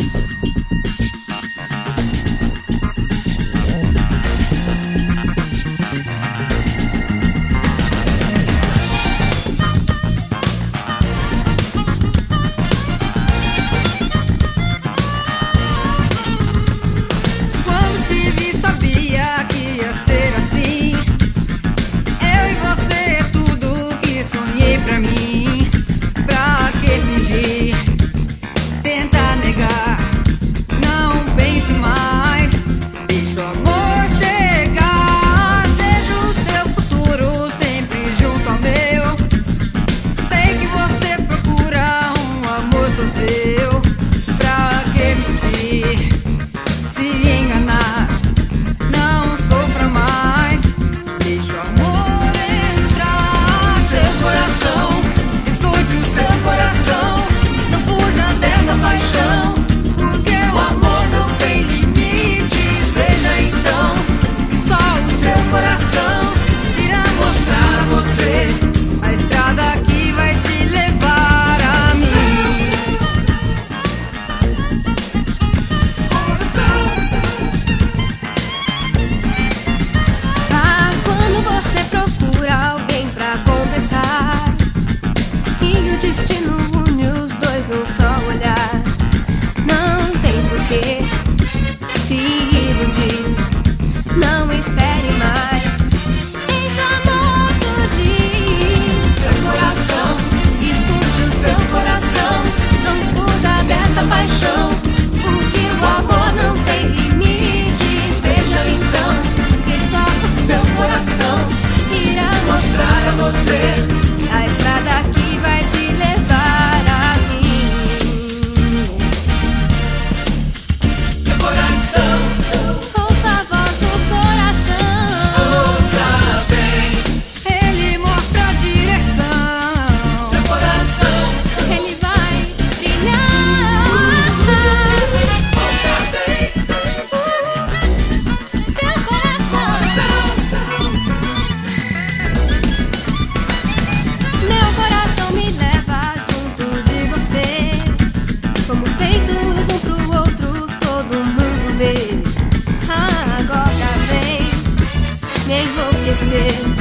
Bye. it